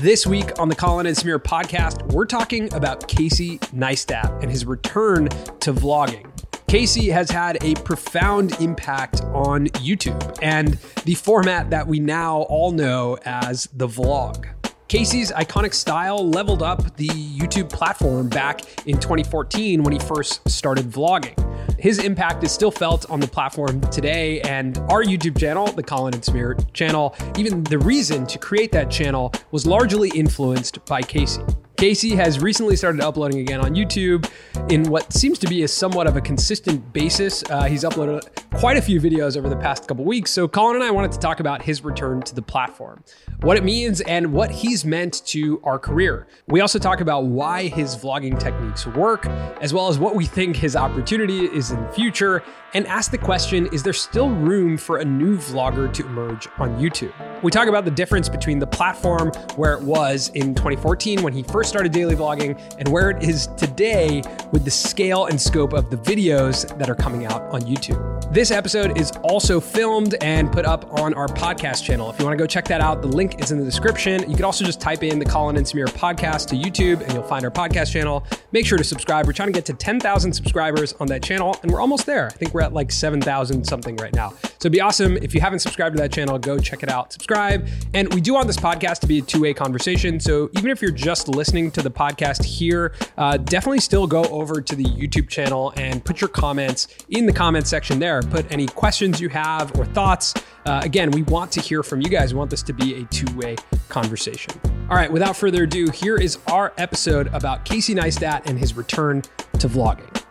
This week on the Colin and Samir podcast, we're talking about Casey Neistat and his return to vlogging. Casey has had a profound impact on YouTube and the format that we now all know as the vlog. Casey's iconic style leveled up the YouTube platform back in 2014 when he first started vlogging. His impact is still felt on the platform today, and our YouTube channel, the Colin and Samir channel, even the reason to create that channel was largely influenced by Casey. Casey has recently started uploading again on YouTube in what seems to be a somewhat of a consistent basis. Uh, he's uploaded quite a few videos over the past couple weeks. So, Colin and I wanted to talk about his return to the platform, what it means, and what he's meant to our career. We also talk about why his vlogging techniques work, as well as what we think his opportunity is in the future, and ask the question is there still room for a new vlogger to emerge on YouTube? We talk about the difference between the platform where it was in 2014 when he first started daily vlogging and where it is today with the scale and scope of the videos that are coming out on YouTube. This episode is also filmed and put up on our podcast channel. If you want to go check that out, the link is in the description. You can also just type in the Colin and Samir podcast to YouTube and you'll find our podcast channel. Make sure to subscribe. We're trying to get to 10,000 subscribers on that channel and we're almost there. I think we're at like 7,000 something right now. So it'd be awesome. If you haven't subscribed to that channel, go check it out, subscribe. And we do want this podcast to be a two way conversation. So even if you're just listening, to the podcast here, uh, definitely still go over to the YouTube channel and put your comments in the comment section there. Put any questions you have or thoughts. Uh, again, we want to hear from you guys. We want this to be a two way conversation. All right, without further ado, here is our episode about Casey Neistat and his return to vlogging.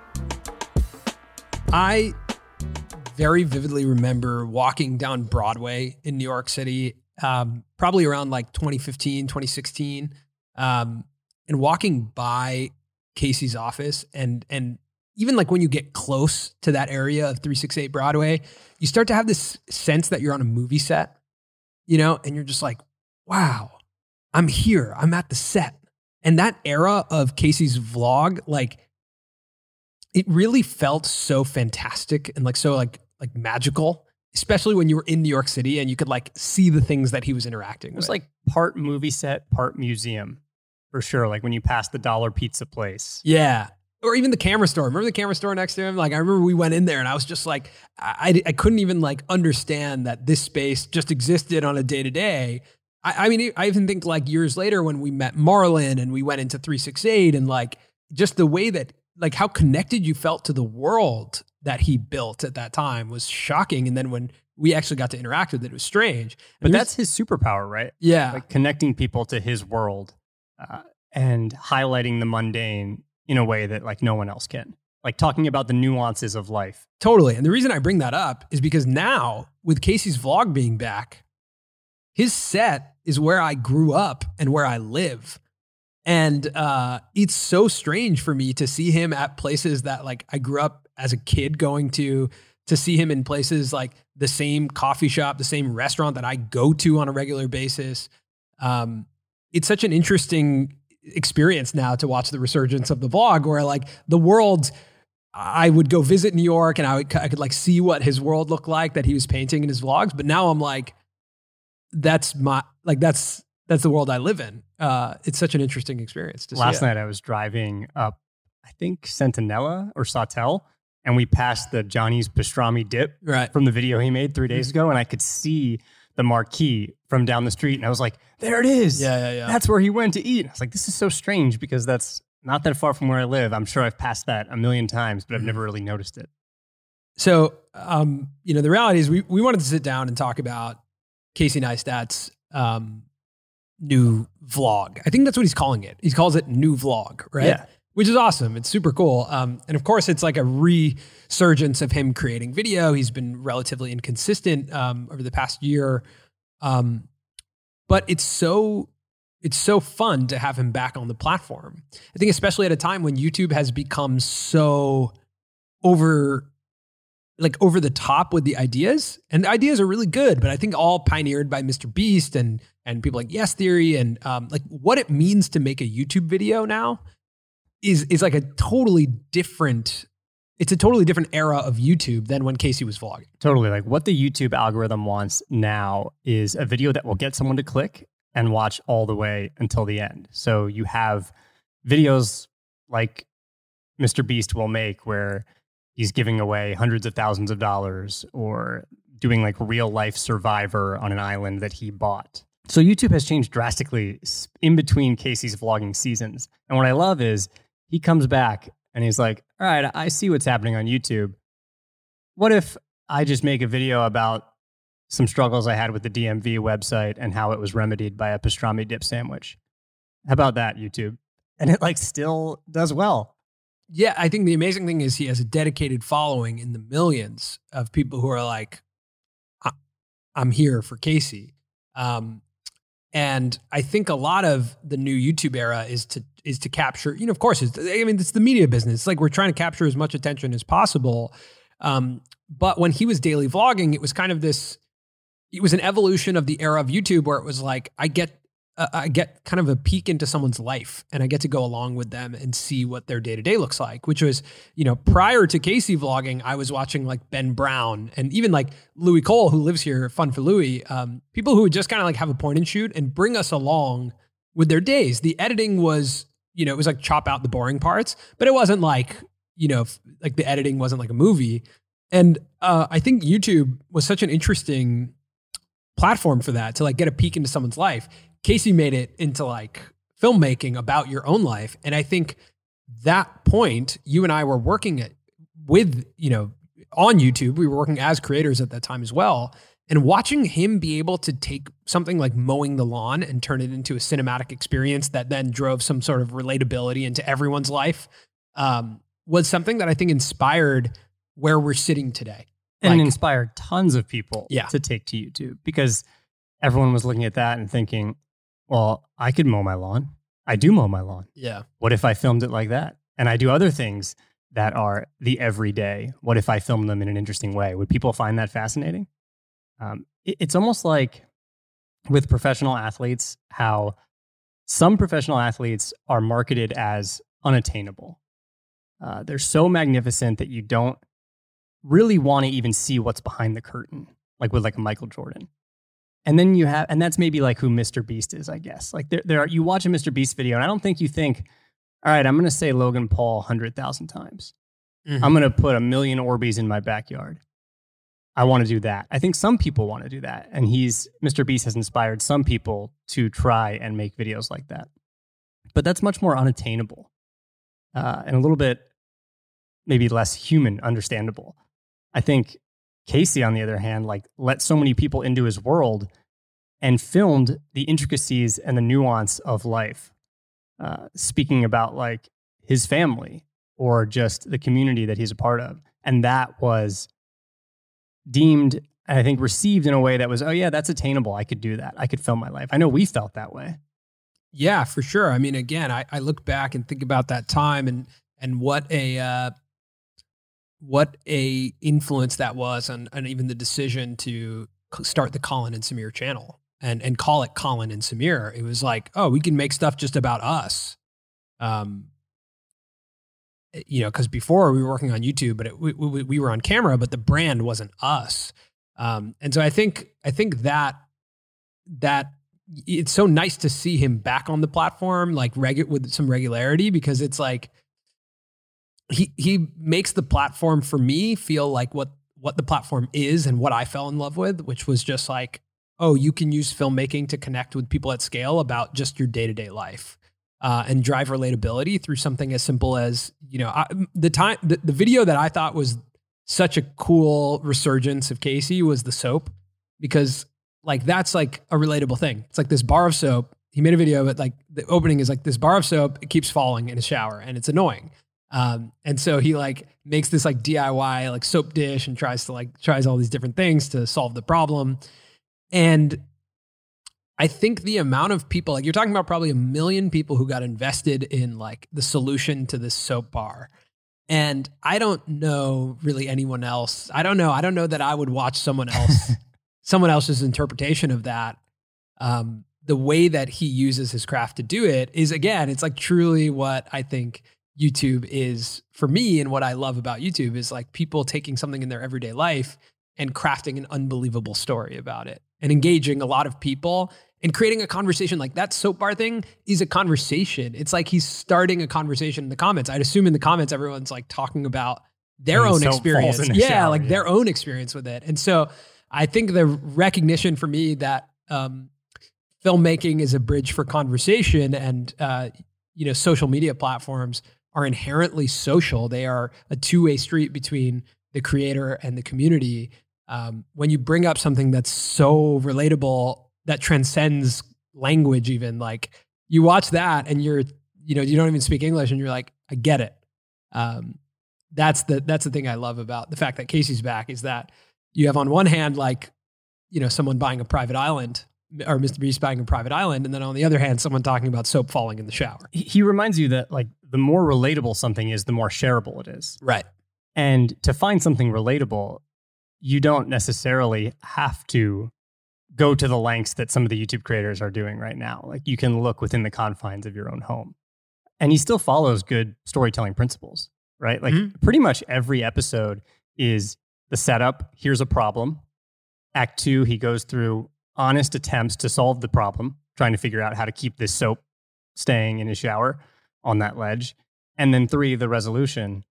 I very vividly remember walking down Broadway in New York City, um, probably around like 2015, 2016. Um, and walking by Casey's office and and even like when you get close to that area of 368 Broadway, you start to have this sense that you're on a movie set, you know, and you're just like, wow, I'm here. I'm at the set. And that era of Casey's vlog, like it really felt so fantastic and like so like like magical, especially when you were in New York City and you could like see the things that he was interacting with. It was with. like part movie set, part museum for sure. Like when you pass the dollar pizza place. Yeah. Or even the camera store. Remember the camera store next to him? Like I remember we went in there and I was just like, I, I couldn't even like understand that this space just existed on a day to day. I mean, I even think like years later when we met Marlin and we went into 368 and like just the way that like how connected you felt to the world that he built at that time was shocking. And then when we actually got to interact with it, it was strange. But that's his superpower, right? yeah, Like connecting people to his world uh, and highlighting the mundane in a way that like no one else can. Like talking about the nuances of life. Totally. And the reason I bring that up is because now, with Casey's vlog being back, his set is where I grew up and where I live. And uh, it's so strange for me to see him at places that like I grew up as a kid going to, to see him in places like the same coffee shop, the same restaurant that I go to on a regular basis. Um, it's such an interesting experience now to watch the resurgence of the vlog where like the world I would go visit New York and I would I could like see what his world looked like that he was painting in his vlogs. But now I'm like, that's my like that's that's the world I live in. Uh, it's such an interesting experience to Last night I was driving up, I think Centinela or Sawtelle, and we passed the Johnny's pastrami dip right? from the video he made three days ago, and I could see the marquee from down the street, and I was like, "There it is! Yeah, yeah, yeah. That's where he went to eat." I was like, "This is so strange because that's not that far from where I live. I'm sure I've passed that a million times, but I've never really noticed it." So, um, you know, the reality is we, we wanted to sit down and talk about Casey Neistat's um, new vlog. I think that's what he's calling it. He calls it new vlog, right? Yeah. Which is awesome. It's super cool. Um, and of course, it's like a resurgence of him creating video. He's been relatively inconsistent um, over the past year, um, but it's so it's so fun to have him back on the platform. I think especially at a time when YouTube has become so over like over the top with the ideas and the ideas are really good but i think all pioneered by mr beast and and people like yes theory and um, like what it means to make a youtube video now is is like a totally different it's a totally different era of YouTube than when Casey was vlogging. Totally. Like what the YouTube algorithm wants now is a video that will get someone to click and watch all the way until the end. So you have videos like Mr. Beast will make where he's giving away hundreds of thousands of dollars or doing like real life survivor on an island that he bought. So YouTube has changed drastically in between Casey's vlogging seasons. And what I love is he comes back and he's like, All right, I see what's happening on YouTube. What if I just make a video about some struggles I had with the DMV website and how it was remedied by a pastrami dip sandwich? How about that, YouTube? And it like still does well. Yeah, I think the amazing thing is he has a dedicated following in the millions of people who are like, I'm here for Casey. Um, and I think a lot of the new YouTube era is to is to capture, you know, of course, I mean, it's the media business. It's like we're trying to capture as much attention as possible. Um, but when he was daily vlogging, it was kind of this, it was an evolution of the era of YouTube where it was like, I get uh, I get kind of a peek into someone's life and I get to go along with them and see what their day to day looks like, which was, you know, prior to Casey vlogging, I was watching like Ben Brown and even like Louis Cole, who lives here, Fun for Louis, um, people who would just kind of like have a point and shoot and bring us along with their days. The editing was, you know, it was like chop out the boring parts, but it wasn't like, you know, like the editing wasn't like a movie. And uh, I think YouTube was such an interesting platform for that to like get a peek into someone's life. Casey made it into like filmmaking about your own life. And I think that point, you and I were working it with, you know, on YouTube. We were working as creators at that time as well. And watching him be able to take something like mowing the lawn and turn it into a cinematic experience that then drove some sort of relatability into everyone's life um, was something that I think inspired where we're sitting today. And like, inspired tons of people yeah. to take to YouTube because everyone was looking at that and thinking, well, I could mow my lawn. I do mow my lawn. Yeah. What if I filmed it like that? And I do other things that are the everyday. What if I filmed them in an interesting way? Would people find that fascinating? Um, it, it's almost like with professional athletes, how some professional athletes are marketed as unattainable. Uh, they're so magnificent that you don't really want to even see what's behind the curtain, like with like a Michael Jordan. And then you have, and that's maybe like who Mr. Beast is, I guess. Like there, there are, you watch a Mr. Beast video, and I don't think you think, all right, I'm going to say Logan Paul 100,000 times. Mm-hmm. I'm going to put a million Orbeez in my backyard. I want to do that. I think some people want to do that. And he's, Mr. Beast has inspired some people to try and make videos like that. But that's much more unattainable uh, and a little bit maybe less human, understandable. I think Casey, on the other hand, like let so many people into his world and filmed the intricacies and the nuance of life, uh, speaking about like his family or just the community that he's a part of. And that was deemed, I think, received in a way that was, oh, yeah, that's attainable. I could do that. I could film my life. I know we felt that way. Yeah, for sure. I mean, again, I, I look back and think about that time and and what a uh, what a influence that was on, on even the decision to start the Colin and Samir channel and and call it Colin and Samir. It was like, oh, we can make stuff just about us. Um, eh, you know, because before we were working on YouTube, but it, we, we, we were on camera, but the brand wasn't us. Um, and so I think I think that that it's so nice to see him back on the platform, like regu- with some regularity, because it's like he he makes the platform for me feel like what what the platform is and what I fell in love with, which was just like, oh, you can use filmmaking to connect with people at scale about just your day to day life. Uh, and drive relatability through something as simple as you know I, the time the, the video that I thought was such a cool resurgence of Casey was the soap because like that's like a relatable thing. It's like this bar of soap he made a video, but like the opening is like this bar of soap, it keeps falling in a shower and it's annoying. Um, and so he like makes this like DIY like soap dish and tries to like tries all these different things to solve the problem. And I think the amount of people like you're talking about probably a million people who got invested in like the solution to this soap bar. And I don't know really anyone else. I don't know. I don't know that I would watch someone else someone else's interpretation of that. Um, the way that he uses his craft to do it is again, it's like truly what I think YouTube is for me and what I love about YouTube is like people taking something in their everyday life and crafting an unbelievable story about it and engaging a lot of people and creating a conversation like that soap bar thing is a conversation. It's like he's starting a conversation in the comments. I'd assume in the comments everyone's like talking about their And own experience. Yeah, shower, like yeah. their own experience with it. And so I think the recognition for me that um, filmmaking is a bridge for conversation and uh, you know social media platforms are inherently social. They are a two-way street between the creator and the community. Um, when you bring up something that's so relatable that transcends language, even like you watch that and you're you know you don't even speak English and you're like I get it. Um, that's the that's the thing I love about the fact that Casey's back is that you have on one hand like you know someone buying a private island or Mr. Beast buying a private island, and then on the other hand, someone talking about soap falling in the shower. He- reminds you that like the more relatable something is, the more shareable it is. Right. And to find something relatable, you don't necessarily have to go to the lengths that some of the YouTube creators are doing right now. Like you can look within the confines of your own home. And he still follows good storytelling principles, right? Like Mhm. pretty much every episode is the setup, here's a problem. Act 2, he goes through honest attempts to solve the problem, trying to figure out how to keep this soap staying in his shower on that ledge. And then 3, the resolution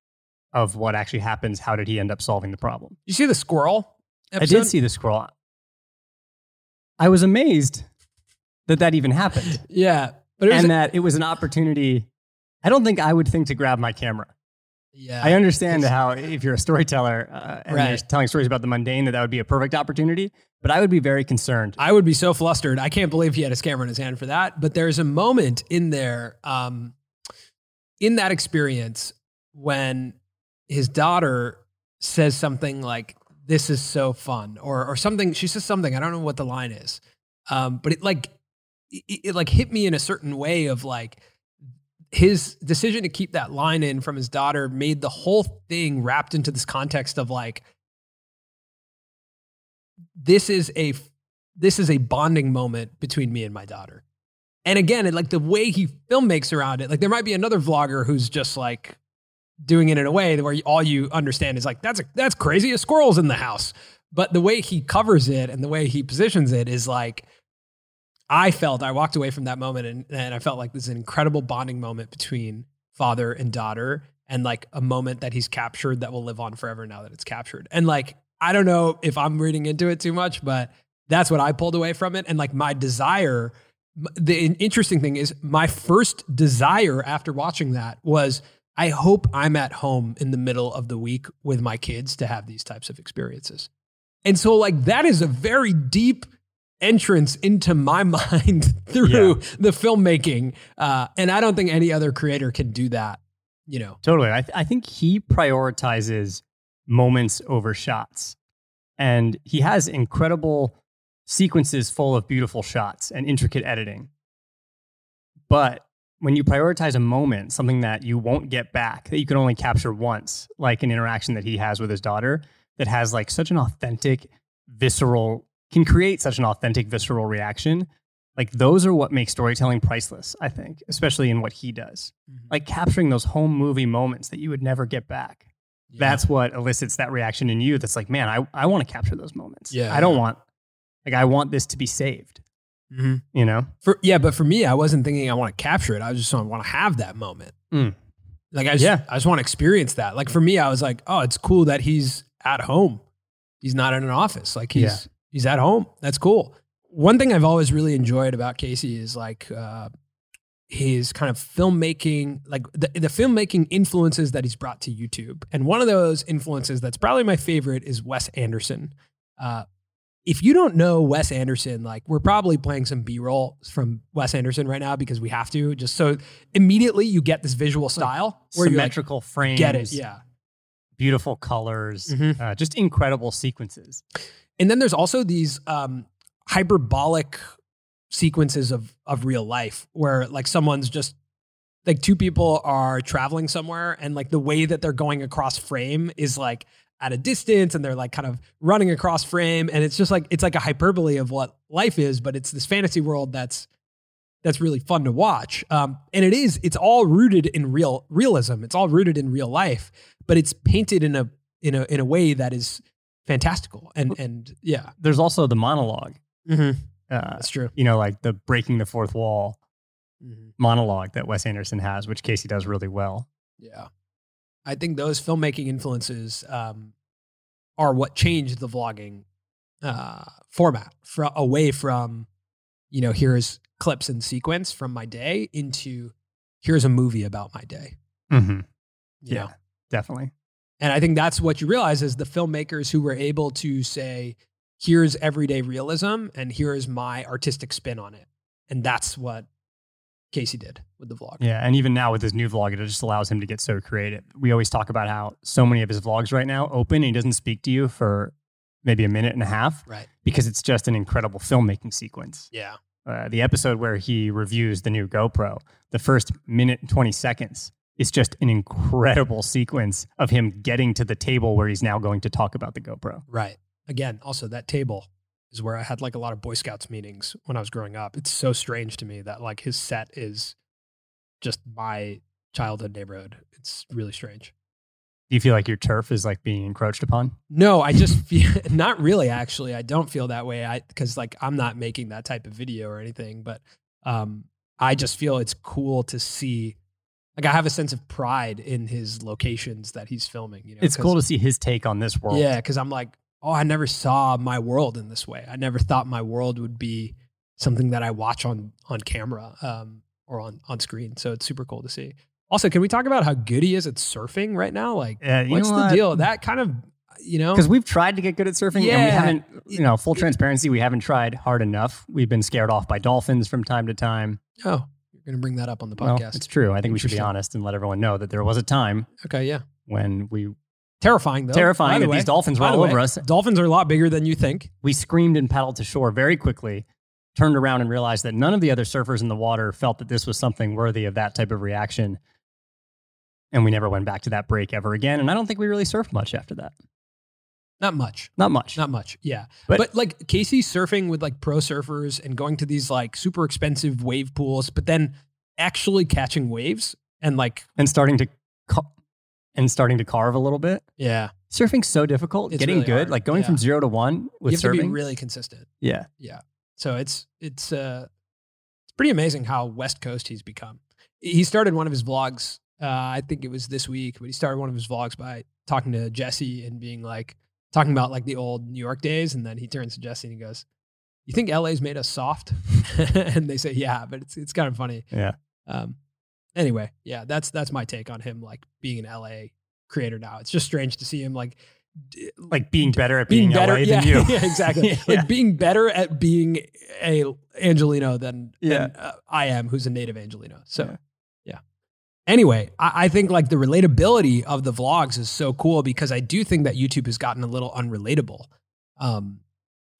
of what actually happens. How did he end up solving the problem? You see the squirrel? I did see the squirrel. I was amazed that that even happened Yeah, but it was and that it was an opportunity. I don't think I would think to grab my camera. Yeah. I understand how if you're a storyteller uh, and Right. you're telling stories about the mundane, that that would be a perfect opportunity. But I would be very concerned. I would be so flustered. I can't believe he had his camera in his hand for that. But there's a moment in there, um, in that experience, when his daughter says something like, "This is so fun," or or something. She says something. I don't know what the line is, um, but it like it, it like hit me in a certain way of like his decision to keep that line in from his daughter made the whole thing wrapped into this context of like this is a this is a bonding moment between me and my daughter. And again, it, like the way he film makes around it, like there might be another vlogger who's just like doing it in a way where all you understand is like that's a, that's crazy. A squirrel's in the house. But the way he covers it and the way he positions it is like I felt I walked away from that moment and, and I felt like this is an incredible bonding moment between father and daughter and like a moment that he's captured that will live on forever now that it's captured. And like I don't know if I'm reading into it too much, but that's what I pulled away from it. And like my desire, the interesting thing is my first desire after watching that was I hope I'm at home in the middle of the week with my kids to have these types of experiences. And so like that is a very deep entrance into my mind through Yeah. the filmmaking. Uh, and I don't think any other creator can do that, you know. Totally. I, th- I think he prioritizes moments over shots. And he has incredible sequences full of beautiful shots and intricate editing. But when you prioritize a moment, something that you won't get back, that you can only capture once, like an interaction that he has with his daughter, that has like such an authentic, visceral, can create such an authentic, visceral reaction. Like those are what make storytelling priceless, I think, especially in what he does like capturing those home movie moments that you would never get back. Yeah. That's what elicits that reaction in you. That's like, man, I, I want to capture those moments. Yeah. I don't want, like, I want this to be saved, Mhm. you know? For yeah, but for me, I wasn't thinking I want to capture it. I just want to have that moment. Mm. Like I just, Yeah. I just want to experience that. Like for me, I was like, oh, it's cool that he's at home. He's not in an office. Like he's. He's at home. That's cool. One thing I've always really enjoyed about Casey is like uh, his kind of filmmaking, like the, the filmmaking influences that he's brought to YouTube. And one of those influences that's probably my favorite is Wes Anderson. Uh, if you don't know Wes Anderson, like we're probably playing some B roll from Wes Anderson right now because we have to, just so immediately you get this visual style where you like, Symmetrical frames. get it. Yeah. Beautiful colors. Mhm. Uh, just incredible sequences. And then there's also these um, hyperbolic sequences of of real life where like someone's just like two people are traveling somewhere and like the way that they're going across frame is like at a distance and they're like kind of running across frame. And it's just like it's like a hyperbole of what life is but it's this fantasy world that's that's really fun to watch. Um, and it is it's all rooted in real realism. It's all rooted in real life but it's painted in a in a in a way that is fantastical and and yeah There's also the monologue. mm-hmm. Uh, that's true you know, like the breaking the fourth wall Mhm. monologue that Wes Anderson has, which Casey does really well. Yeah. I think those filmmaking influences um, are what changed the vlogging uh, format fro- away from, you know, here's clips and sequence from my day into here's a movie about my day. Mm-hmm. Yeah. know? Definitely. And I think that's what you realize is the filmmakers who were able to say, here's everyday realism and here's my artistic spin on it. And that's what Casey did with the vlog. Yeah, and even now with his new vlog, it just allows him to get so creative. We always talk about how so many of his vlogs right now open and he doesn't speak to you for maybe a minute and a half Right. because it's just an incredible filmmaking sequence. Yeah. Uh, the episode where he reviews the new GoPro, the first minute and 20 seconds is just an incredible sequence of him getting to the table where he's now going to talk about the GoPro. Right. Again, also that table is where I had like a lot of Boy Scouts meetings when I was growing up. It's so strange to me that like his set is just my childhood neighborhood. It's really strange. Do you feel like your turf is like being encroached upon? No, I just feel not really actually. I don't feel that way. I cuz like I'm not making that type of video or anything, but um I just feel it's cool to see like I have a sense of pride in his locations that he's filming, you know. It's cool to see his take on this world. Yeah, because I'm like, oh, I never saw my world in this way. I never thought my world would be something that I watch on on camera um, or on on screen. So it's super cool to see. Also, can we talk about how good he is at surfing right now? Like, Yeah, what's the what? deal? That kind of, you know, because we've tried to get good at surfing and we haven't you know full transparency we haven't tried hard enough we've been scared off by dolphins from time to time oh, going to bring that up on the well podcast. it's true i think we should be honest and let everyone know that there was a time okay, yeah, when we terrifying though. terrifying the that way- these dolphins were all way, over us Dolphins are a lot bigger than you think. we screamed and paddled to shore very quickly turned around and realized that none of the other surfers in the water felt that this was something worthy of that type of reaction and we never went back to that break ever again and i don't think we really surfed much after that Not much. not much Not much. Yeah. But- But, like Casey surfing with like pro surfers and going to these like super expensive wave pools, but then actually catching waves and like, and starting to ca- and starting to carve a little bit yeah, surfing's so difficult It's getting really good hard, like going yeah. from zero to one with you have to surfing be really consistent. Yeah. Yeah So it's, it's, uh, it's pretty amazing how West Coast he's become. He started one of his vlogs. Uh, I think it was this week, but he started one of his vlogs by talking to Jesse and being like, talking about like the old New York days. And then he turns to Jesse and he goes, you think LA's made us soft? and they say, yeah, but it's, it's kind of funny. yeah Um, anyway, yeah, that's that's my take on him, like being an LA creator now. It's just strange to see him like d- like being better at being being, better. LA yeah, than you yeah, exactly. Yeah. Like being better at being a Angelino than, Yeah. than uh, I am, who's a native Angelino. So. Yeah. Yeah. Anyway, I, I think like the relatability of the vlogs is so cool because I do think that YouTube has gotten a little unrelatable. Um,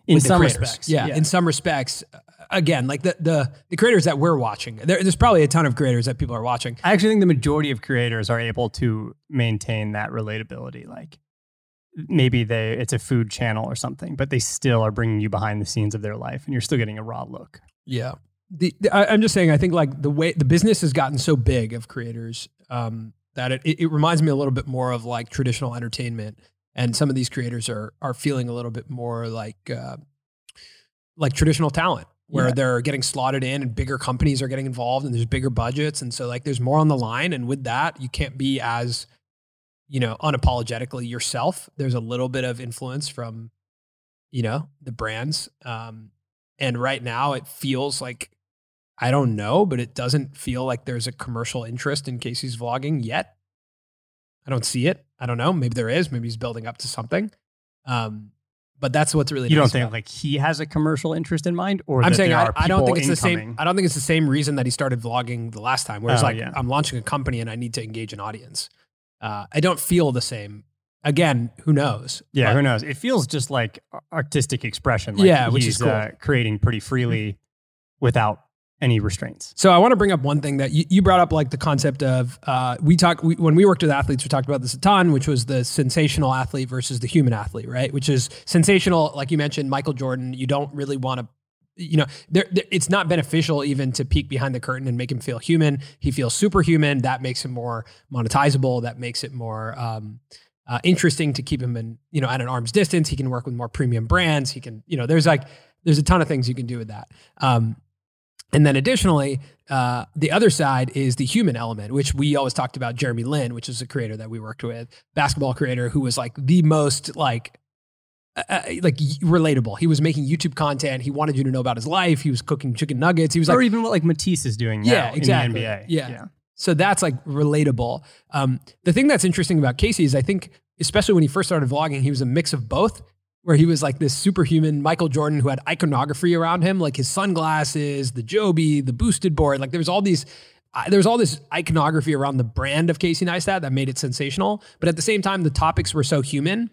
in some respects Yeah, in some respects. uh, Again, like the the the creators that we're watching, there, there's probably a ton of creators that people are watching. I actually think the majority of creators are able to maintain that relatability. Like maybe they it's a food channel or something, but they still are bringing you behind the scenes of their life, and you're still getting a raw look. Yeah. The, the- I, I'm just saying, I think like the way the business has gotten so big of creators um, that it, it, it reminds me a little bit more of like traditional entertainment. And some of these creators are are feeling a little bit more like uh, like traditional talent, where Yeah. they're getting slotted in, and bigger companies are getting involved, and there's bigger budgets, and so like there's more on the line. And with that, you can't be as you know unapologetically yourself. There's a little bit of influence from you know the brands. Um, and right now, it feels like I don't know, but it doesn't feel like there's a commercial interest in Casey's vlogging yet. I don't see it. I don't know. Maybe there is. Maybe he's building up to something. Um, But that's what's really You don't think like he has a commercial interest in mind, or I'm saying I, I don't think it's the same. I don't think it's the same reason that he started vlogging the last time. Where it's Oh, like yeah. I'm launching a company and I need to engage an audience. Uh, I don't feel the same. Again, who knows? Yeah, But- who knows? It feels just like artistic expression. Like Yeah, which is he's, cool. uh, creating pretty freely without any restraints. So I want to bring up one thing that you, you brought up, like the concept of uh, we talk we, when we worked with athletes, we talked about this a ton, which was the sensational athlete versus the human athlete, right? Which is sensational, like you mentioned, Michael Jordan. You don't really want to, you know, it's not beneficial even to peek behind the curtain and make him feel human. He feels superhuman. That makes him more monetizable. That makes it more. Um, uh, interesting to keep him in, you know, at an arm's distance. He can work with more premium brands. He can, you know, there's like, there's a ton of things you can do with that. Um, and then additionally, uh, the other side is the human element, which we always talked about. Jeremy Lin, which is a creator that we worked with, basketball creator who was like the most like uh, uh, like relatable. He was making YouTube content. He wanted you to know about his life. He was cooking chicken nuggets. He was like or even what like Matisse is doing now Yeah, exactly. in the NBA. Yeah. so that's like relatable. Um, the thing that's interesting about Casey is I think, especially when he first started vlogging, he was a mix of both, where he was like this superhuman Michael Jordan who had iconography around him, like his sunglasses, the Joby, the boosted board. Like there was all these, uh, there was all this iconography around the brand of Casey Neistat that made it sensational. But at the same time, the topics were so human.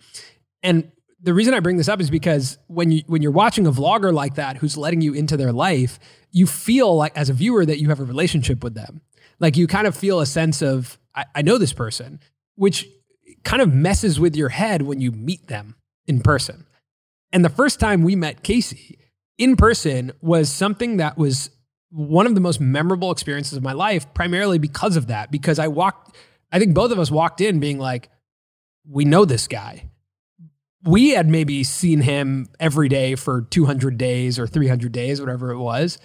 And the reason I bring this up is because when you when you're watching a vlogger like that who's letting you into their life, you feel like as a viewer that you have a relationship with them. Like you kind of feel a sense of I, I know this person, which kind of messes with your head when you meet them in person. And the first time we met Casey in person was something that was one of the most memorable experiences of my life, primarily because of that. Because I walked, I think both of us walked in being like, we know this guy. We had maybe seen him every day for 200 days or 300 days, whatever it was,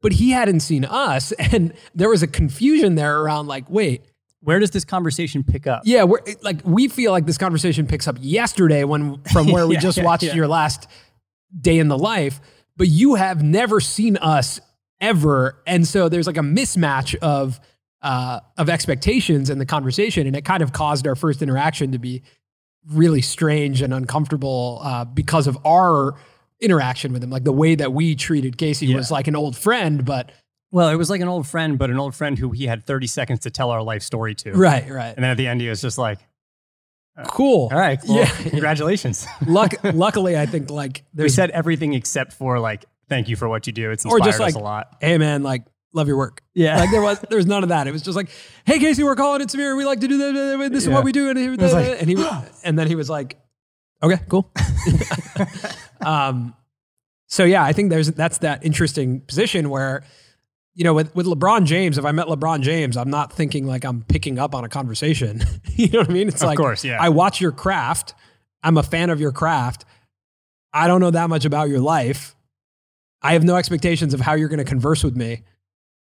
but he hadn't seen us. And there was a confusion there around like, wait, Where does this conversation pick up? yeah, we're like we feel like this conversation picks up yesterday when from where we Yeah, just yeah, watched yeah. your last day in the life, but you have never seen us ever, and so there's like a mismatch of uh, of expectations in the conversation, and it kind of caused our first interaction to be really strange and uncomfortable uh, because of our interaction with him, like the way that we treated Casey was like an old friend, but Well, it was like an old friend, but an old friend who he had 30 seconds to tell our life story to. right, right, And then at the end, he was just like, cool. all right, well, Yeah. congratulations. Luck, luckily, I think like we said everything except for like, thank you for what you do. It's Or inspired just us a lot. hey man, like love your work. Yeah. Like there was there was none of that. It was just like, hey Casey, we're Colin and Samir. We like to do that. This is what we do. And he, was like, and he and then he was like, okay, cool. um, so yeah, I think there's that's that interesting position where, you know, with with LeBron James, if I met LeBron James, I'm not thinking like I'm picking up on a conversation. you know what I mean? It's Of like, course, yeah. I watch your craft. I'm a fan of your craft. I don't know that much about your life. I have no expectations of how you're going to converse with me.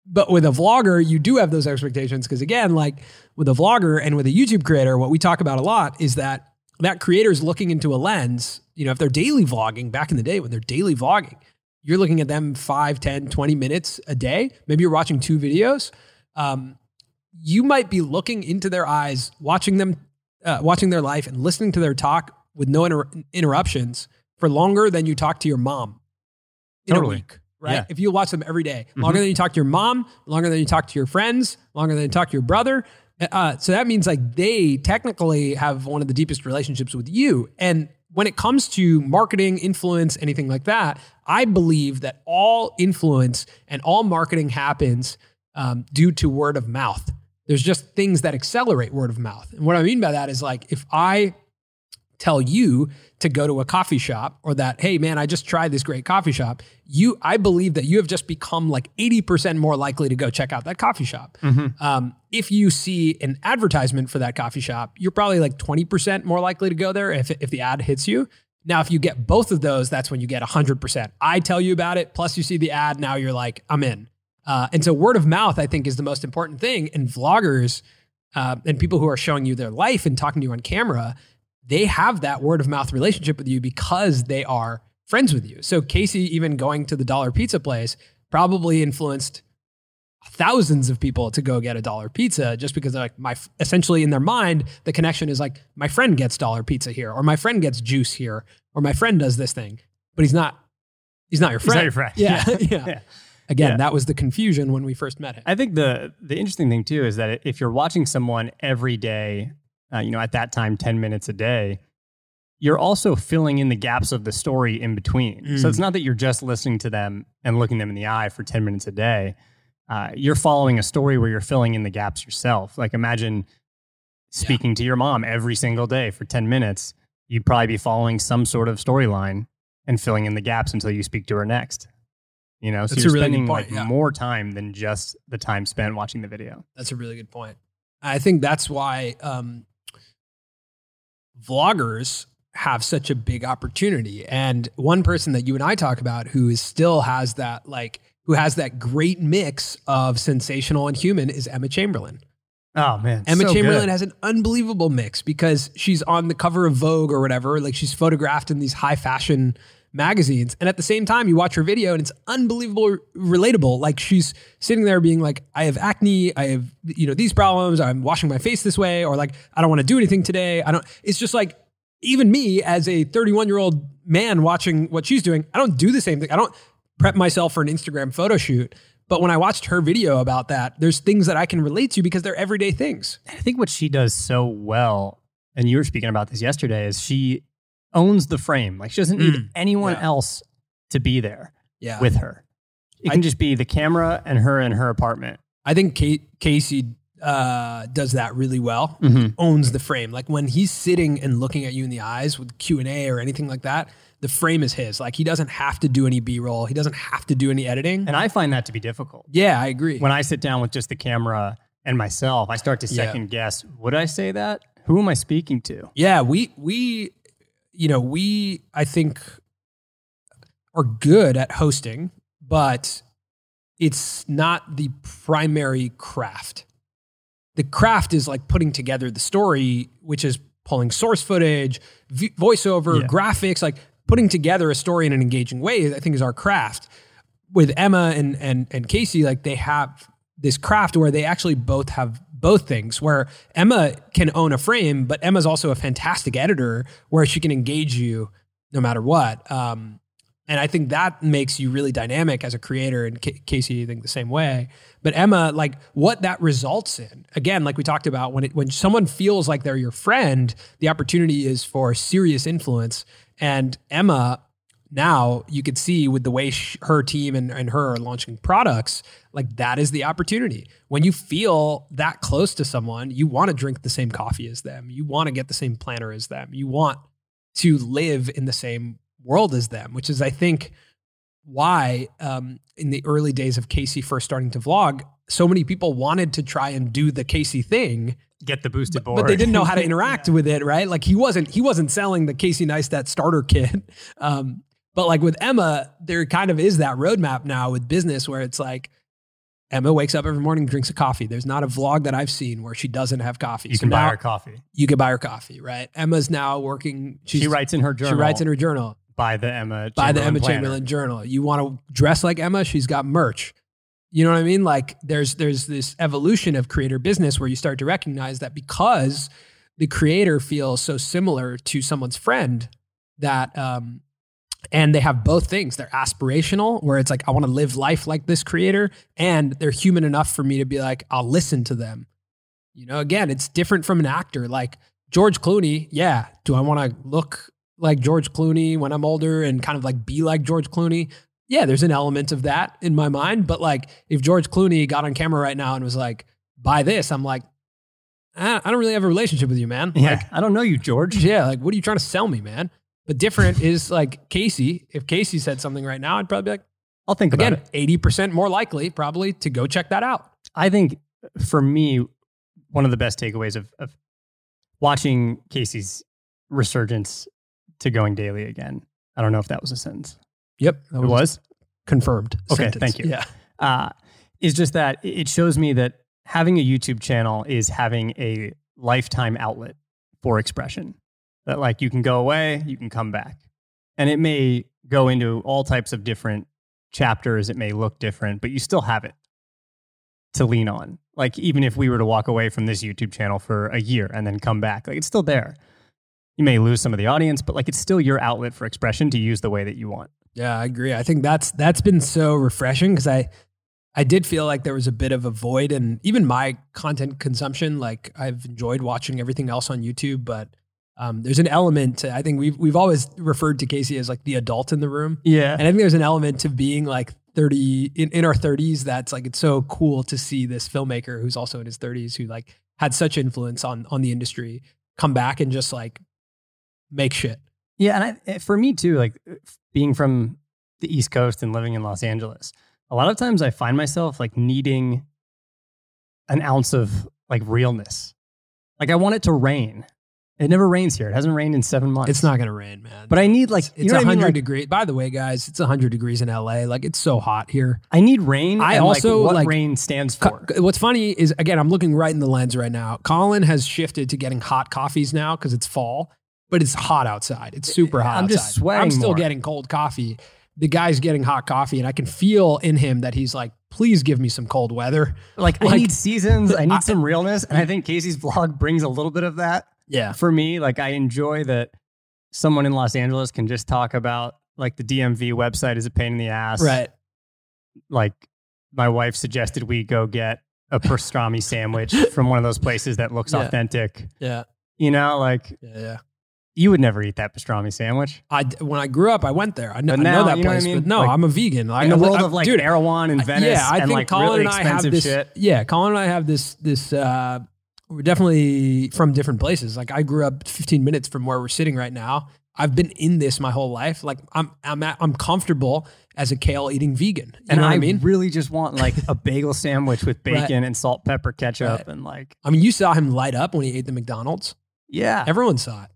But with a vlogger, you do have those expectations because again, like with a vlogger and with a YouTube creator, what we talk about a lot is that that creator is looking into a lens. You know, if they're daily vlogging back in the day when they're daily vlogging, you're looking at them 5, 10, 20 minutes a day. Maybe you're watching two videos. Um, you might be looking into their eyes, watching them, uh, watching their life and listening to their talk with no inter- interruptions for longer than you talk to your mom in Totally. a week, right? Yeah. If you watch them every day, longer than you talk to your mom, longer than you talk to your friends, longer than you talk to your brother. Uh, so that means like they technically have one of the deepest relationships with you. And when it comes to marketing, influence, anything like that, I believe that all influence and all marketing happens um, due to word of mouth. There's just things that accelerate word of mouth. And what I mean by that is like if I tell you to go to a coffee shop or that hey man i just tried this great coffee shop. You i believe that you have just become like 80% more likely to go check out that coffee shop. Um, if you see an advertisement for that coffee shop you're probably like 20% more likely to go there if, if the ad hits you. Now if you get both of those that's when you get 100% i tell you about it plus you see the ad now you're like i'm in. Uh, and so word of mouth i think is the most important thing and vloggers uh, and people who are showing you their life and talking to you on camera they have that word of mouth relationship with you because they are friends with you. So Casey, even going to the dollar pizza place, probably influenced thousands of people to go get a dollar pizza just because like my essentially in their mind the connection is like my friend gets dollar pizza here or my friend gets juice here or my friend does this thing, but he's not. He's not your He's not friend. your friend. Yeah, Yeah. yeah. Yeah. Again, Yeah. that was the confusion when we first met him. I think the the interesting thing too is that if you're watching someone every day, uh, you know, at that time, ten minutes a day, you're also filling in the gaps of the story in between. So Mm. it's not that you're just listening to them and looking them in the eye for ten minutes a day. Uh, you're following a story where you're filling in the gaps yourself. Like imagine speaking to your mom every single day for ten minutes. You'd probably be following some sort of storyline and filling in the gaps until you speak to her next. You know, so That's you're really spending point, like yeah. more time than just the time spent watching the video. That's a really good point. I think that's why um, vloggers have such a big opportunity. And one person that you and I talk about who is still has that like who has that great mix of sensational and human is Emma Chamberlain. Oh man, Emma so Chamberlain good. has an unbelievable mix because she's on the cover of Vogue or whatever. Like she's photographed in these high fashion magazines. And at the same time, you watch her video and it's unbelievable relatable. Like she's sitting there being like, I have acne, I have, you know, these problems, I'm washing my face this way, or like, I don't want to do anything today. I don't, it's just like, even me as a 31 year old man watching what she's doing, I don't do the same thing. I don't prep myself for an Instagram photo shoot. But when I watched her video about that, there's things that I can relate to because they're everyday things. I think what she does so well, and you were speaking about this yesterday, is she owns the frame. Like she doesn't need Mm, anyone yeah. else to be there Yeah. with her. It I- can just be the camera and her in her apartment. I think Kate, Casey uh, does that really well. Mm-hmm. Owns the frame. Like when he's sitting and looking at you in the eyes with Q and A or anything like that, the frame is his. Like he doesn't have to do any B roll. He doesn't have to do any editing. And I find that to be difficult. yeah, I agree. When I sit down with just the camera and myself, I start to Yeah. second guess, would I say that? Who am I speaking to? Yeah, we we you know, we I think are good at hosting, but it's not the primary craft. The craft is like putting together the story, which is pulling source footage, voiceover, Yeah. graphics, like putting together a story in an engaging way, I think is our craft. With Emma and and and Casey, like they have this craft where they actually both have both things where Emma can own a frame, but Emma's also a fantastic editor where she can engage you no matter what. Um, and I think that makes you really dynamic as a creator. And Ca- Casey, I think the same way. But Emma, like what that results in, again, like we talked about, when it when someone feels like they're your friend, the opportunity is for serious influence. And Emma, now you could see with the way sh- her team and, and her are launching products, like that is the opportunity. When you feel that close to someone, you want to drink the same coffee as them. You want to get the same planner as them. You want to live in the same world as them, which is, I think, why um, in the early days of Casey first starting to vlog, so many people wanted to try and do the Casey thing, Get the boosted board. but they didn't know how to interact with it, right? Like he wasn't he wasn't selling the Casey Neistat starter kit. Um, but like with Emma, there kind of is that roadmap now with business where it's like Emma wakes up every morning, drinks a coffee. There's not a vlog that I've seen where she doesn't have coffee. You So can buy her coffee. You can buy her coffee, right? Emma's now working. She's, She writes in her journal. She writes in her journal by the Emma by the Chamberlain Emma planner. Chamberlain Journal. You want to dress like Emma? She's got merch. You know what I mean? Like there's there's this evolution of creator business where you start to recognize that because the creator feels so similar to someone's friend that um and they have both things. They're aspirational, where it's like, I want to live life like this creator, and they're human enough for me to be like, I'll listen to them. You know, again, it's different from an actor. Like George Clooney, yeah. Do I want to look like George Clooney when I'm older and kind of like be like George Clooney? Yeah, there's an element of that in my mind. But like, if George Clooney got on camera right now and was like, buy this, I'm like, "Ah, I don't really have a relationship with you, man. Yeah, Like, I don't know you, George. yeah, like, what are you trying to sell me, man? But different is like Casey. If Casey said something right now, I'd probably be like, I'll think about it. again, 80% more likely probably to go check that out. I think for me, one of the best takeaways of, of watching Casey's resurgence to going daily again. I don't know if that was a sentence. Yep. That It was. confirmed. Okay, sentence. thank you. Yeah. uh, is just that it shows me that having a YouTube channel is having a lifetime outlet for expression. That like you can go away, you can come back, and it may go into all types of different chapters. It may look different, but you still have it to lean on. Like even if we were to walk away from this YouTube channel for a year and then come back, like it's still there. You may lose some of the audience, but like it's still your outlet for expression to use the way that you want. Yeah, I agree. I think that's that's been so refreshing because I I did feel like there was a bit of a void and even my content consumption. Like I've enjoyed watching everything else on YouTube, but um, there's an element. To, I think we've we've always referred to Casey as like the adult in the room, Yeah. and I think there's an element to being like 30 in, in our 30s. That's like it's so cool to see this filmmaker who's also in his 30s who like had such influence on on the industry come back and just like make shit. Yeah, and I, eh, for me too, like uh, being from the East Coast and living in Los Angeles, a lot of times I find myself like needing an ounce of like realness. Like I want it to rain. It never rains here. It hasn't rained in seven months. It's not gonna rain, man. But I need like it's, you it's know what I 100 mean? Like, degrees. By the way, guys, it's 100 degrees in LA. Like it's so hot here. I need rain. I and, also, like, what like- rain stands Co- for. What's funny is again, I'm looking right in the lens right now. Colin has shifted to getting hot coffees now because it's fall, but it's hot outside. It's super hot. I'm just outside. sweating I'm still more. getting cold coffee. The guy's getting hot coffee, and I can feel in him that he's like, "Please give me some cold weather." Like, I need seasons. I need some realness, and I think Casey's vlog brings a little bit of that. Yeah, for me, like I enjoy that someone in Los Angeles can just talk about like the DMV website is a pain in the ass. right. Like my wife suggested we go get a pastrami sandwich from one of those places that looks Yeah. authentic. Yeah, You know, like yeah, yeah. you would never eat that pastrami sandwich. I when I grew up, I went there. I know, But I know that you know I place, mean? but no, Like, I'm a vegan. Like, In the world I- of like dude, Erewhon and Venice yeah, I and think like Colin really and I have this. shit. Yeah, Colin and I have this this. uh We're definitely from different places. Like I grew up 15 minutes from where we're sitting right now. I've been in this my whole life. Like I'm I'm at, I'm comfortable as a kale eating vegan. You And know what I I mean? really just want like a bagel sandwich with Right. bacon and salt, pepper, ketchup, Right. and like I mean, you saw him light up when he ate the McDonald's. yeah, Everyone saw it.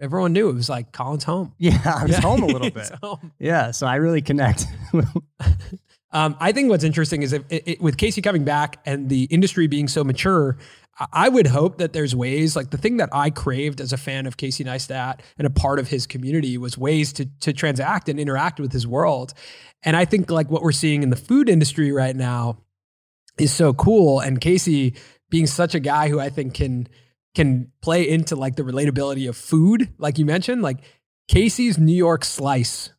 Everyone knew it was like Colin's home. yeah. I was Yeah. home a little bit. Yeah, so I really connect. Um, I think what's interesting is if, it, it- with Casey coming back and the industry being so mature, I- would hope that there's ways. Like the thing that I craved as a fan of Casey Neistat and a part of his community was ways to to transact and interact with his world. And I think like what we're seeing in the food industry right now is so cool. And Casey being such a guy who I think can can play into like the relatability of food, like you mentioned, like Casey's New York slice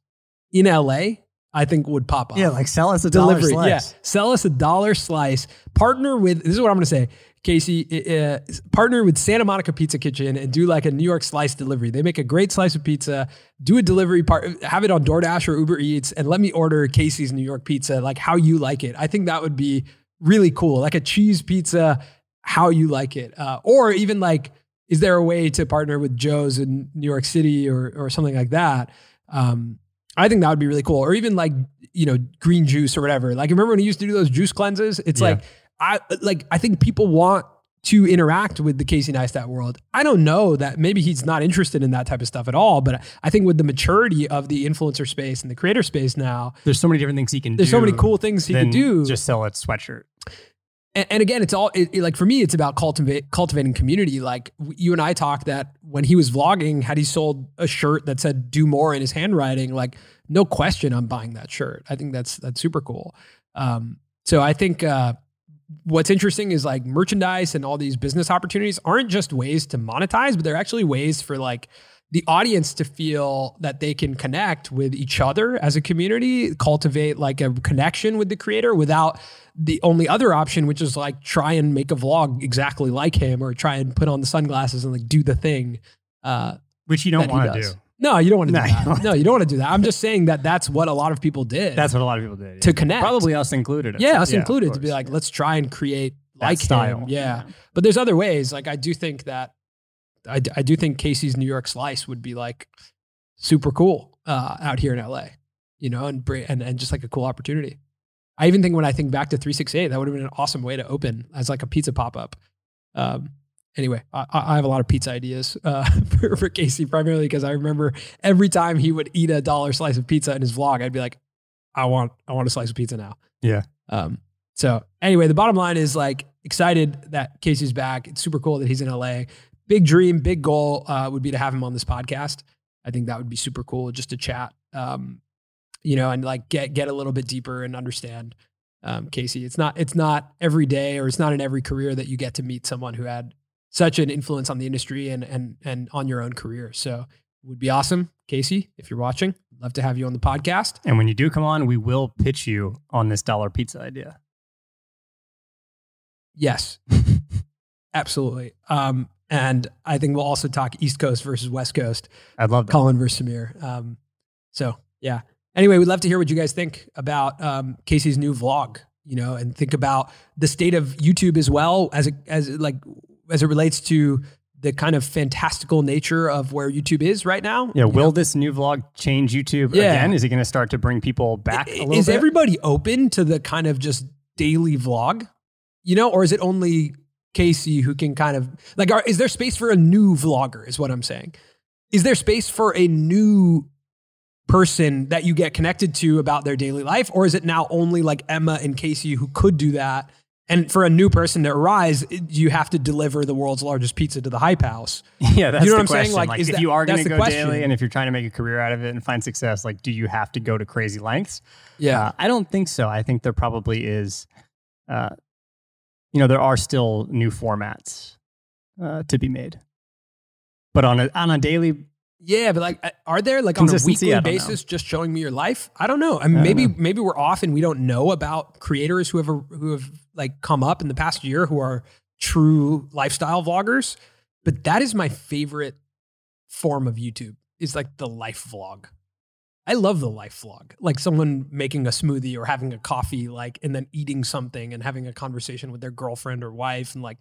in LA, I think would pop up. yeah, like sell us a dollar delivery. slice. Yeah, sell us a dollar slice. Partner with this is what I'm going to say, Casey. Uh, partner with Santa Monica Pizza Kitchen and do like a New York slice delivery. They make a great slice of pizza. Do a delivery part. Have it on DoorDash or Uber Eats, and let me order Casey's New York pizza like how you like it. I think that would be really cool, like a cheese pizza, how you like it, uh, or even like. Is there a way to partner with Joe's in New York City or or something like that? Um, I think that would be really cool. Or even like, you know, green juice or whatever. Like remember when he used to do those juice cleanses? It's Yeah. like I like I think people want to interact with the Casey Neistat world. I don't know that maybe he's not interested in that type of stuff at all, but I think with the maturity of the influencer space and the creator space now, There's so many different things he can there's do. so many cool things he can do. Just sell a sweatshirt. and, and again, it's all it, it- like for me, it's about cultivate cultivating community. Like you and I talked that when he was vlogging, had he sold a shirt that said "Do more" in his handwriting, like no question, I'm buying that shirt. I think that's that's super cool. Um, so I think uh, what's interesting is like merchandise and all these business opportunities aren't just ways to monetize, but they're actually ways for like the audience to feel that they can connect with each other as a community, cultivate like a connection with the creator without the only other option, which is like try and make a vlog exactly like him or try and put on the sunglasses and like do the thing. Uh, Which you don't want to do. No, you don't want to No, do you that. don't. No, you don't want to do that. I'm just saying that that's what a lot of people did. That's what a lot of people did. to yeah. connect. Probably us included. yeah, us of included, to be course. like, let's try and create That like style. him. Yeah. But there's other ways. Like I do think that I, I do think Casey's New York slice would be like super cool uh, out here in LA, you know, and, bra- and and just like a cool opportunity. I even think when I think back to 368, that would have been an awesome way to open as like a pizza pop up. Um, anyway, I, I have a lot of pizza ideas uh, for, for Casey, primarily because I remember every time he would eat a dollar slice of pizza in his vlog, I'd be like, I want I want a slice of pizza now. Yeah. Um, so anyway, the bottom line is like excited that Casey's back. It's super cool that he's in LA. Big dream, big goal uh, would be to have him on this podcast. I think that would be super cool just to chat, um, you know, and like get get a little bit deeper and understand um, Casey. It's not it's not every day or it's not in every career that you get to meet someone who had such an influence on the industry and and and on your own career. So it would be awesome, Casey, if you're watching. Love to have you on the podcast. And when you do come on, we will pitch you on this dollar pizza idea. Yes, absolutely. Um, and I think we'll also talk East Coast versus West Coast, I'd love that. Colin versus Samir. Um, so yeah. Anyway, we'd love to hear what you guys think about um, Casey's new vlog. You know, and think about the state of YouTube as well as it, as like as it relates to the kind of fantastical nature of where YouTube is right now. Yeah, You will know, this new vlog change YouTube Yeah. again? Is it going to start to bring people back a little is bit? everybody open to the kind of just daily vlog? You know, or is it only Casey who can kind of like? Are, is there space for a new vlogger? Is what I'm saying. Is there space for a new person that you get connected to about their daily life, or is it now only like Emma and Casey who could do that? And for a new person to arise, you have to deliver the world's largest pizza to the hype house. yeah, that's You know the what I'm saying? question. Like, Like, is if that- you are going to go question. daily and if you're trying to make a career out of it and find success, like, do you have to go to crazy lengths? Yeah. Uh, I don't think so. I think there probably is, uh, you know, there are still new formats uh, to be made. But on a, on a daily, Yeah, but like, are there like on a weekly don't know. basis just showing me your life? I don't know. I mean, I maybe know. maybe we're off and we don't know about creators who have who have like come up in the past year who are true lifestyle vloggers. But that is my favorite form of YouTube. Is like the life vlog. I love the life vlog, like someone making a smoothie or having a coffee, like and then eating something and having a conversation with their girlfriend or wife and like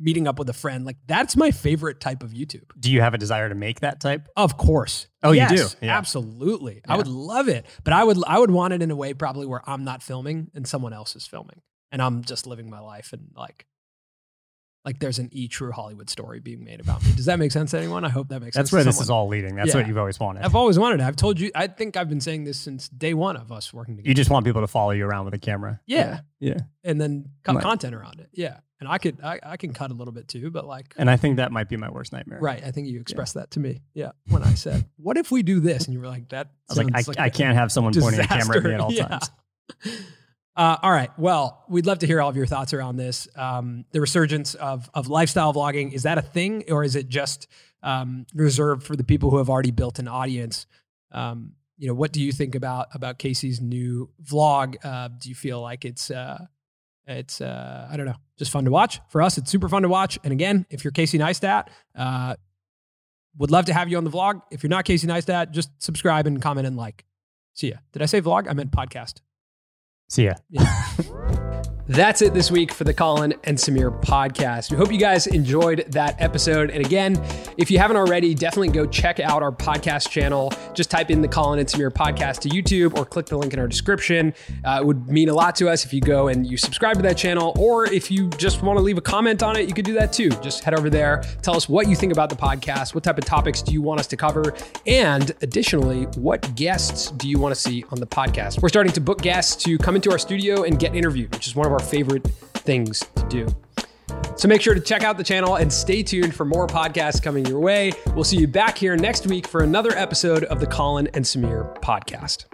meeting up with a friend. Like that's my favorite type of YouTube. do you have a desire to make that type? Of course. Oh, you do? Yeah. Absolutely. I would love it. But I would I would want it in a way probably where I'm not filming and someone else is filming. And I'm just living my life and like like there's an e true Hollywood story being made about me. Does that make sense to anyone? I hope that makes That's sense. where to this is all leading. That's Yeah. what you've always wanted. I've always wanted it. I've told you I think I've been saying this since day one of us working together. you just want people to follow you around with a camera. yeah. Yeah. And then cut Right. content around it. Yeah. And I could I, I can cut a little bit too, but like And I think that might be my worst nightmare. Right. I think you expressed that to me. Yeah. When I said, What if we do this? And you were like, That I was like, I, sounds I can't have someone pointing a camera at me at all disaster." times. Uh, all right. Well, we'd love to hear all of your thoughts around this. Um, the resurgence of of lifestyle vlogging is that a thing, or is it just um, reserved for the people who have already built an audience? Um, you know, what do you think about about Casey's new vlog? Uh, do you feel like it's uh, it's uh, I don't know, just fun to watch for us? It's super fun to watch. And again, if you're Casey Neistat, uh, would love to have you on the vlog. If you're not Casey Neistat, just subscribe and comment and like. See ya. Did I say vlog? I meant podcast. See ya. That's it this week for the Colin and Samir podcast. We hope you guys enjoyed that episode. And again, if you haven't already, definitely go check out our podcast channel. Just type in the Colin and Samir podcast to YouTube or click the link in our description. Uh, it would mean a lot to us if you go and you subscribe to that channel, or if you just want to leave a comment on it, you could do that too. Just head over there, tell us what you think about the podcast, what type of topics do you want us to cover, and additionally, what guests do you want to see on the podcast? We're starting to book guests to come into our studio and get interviewed, which is one of our favorite things to do. So make sure to check out the channel and stay tuned for more podcasts coming your way. We'll see you back here next week for another episode of the Colin and Samir podcast.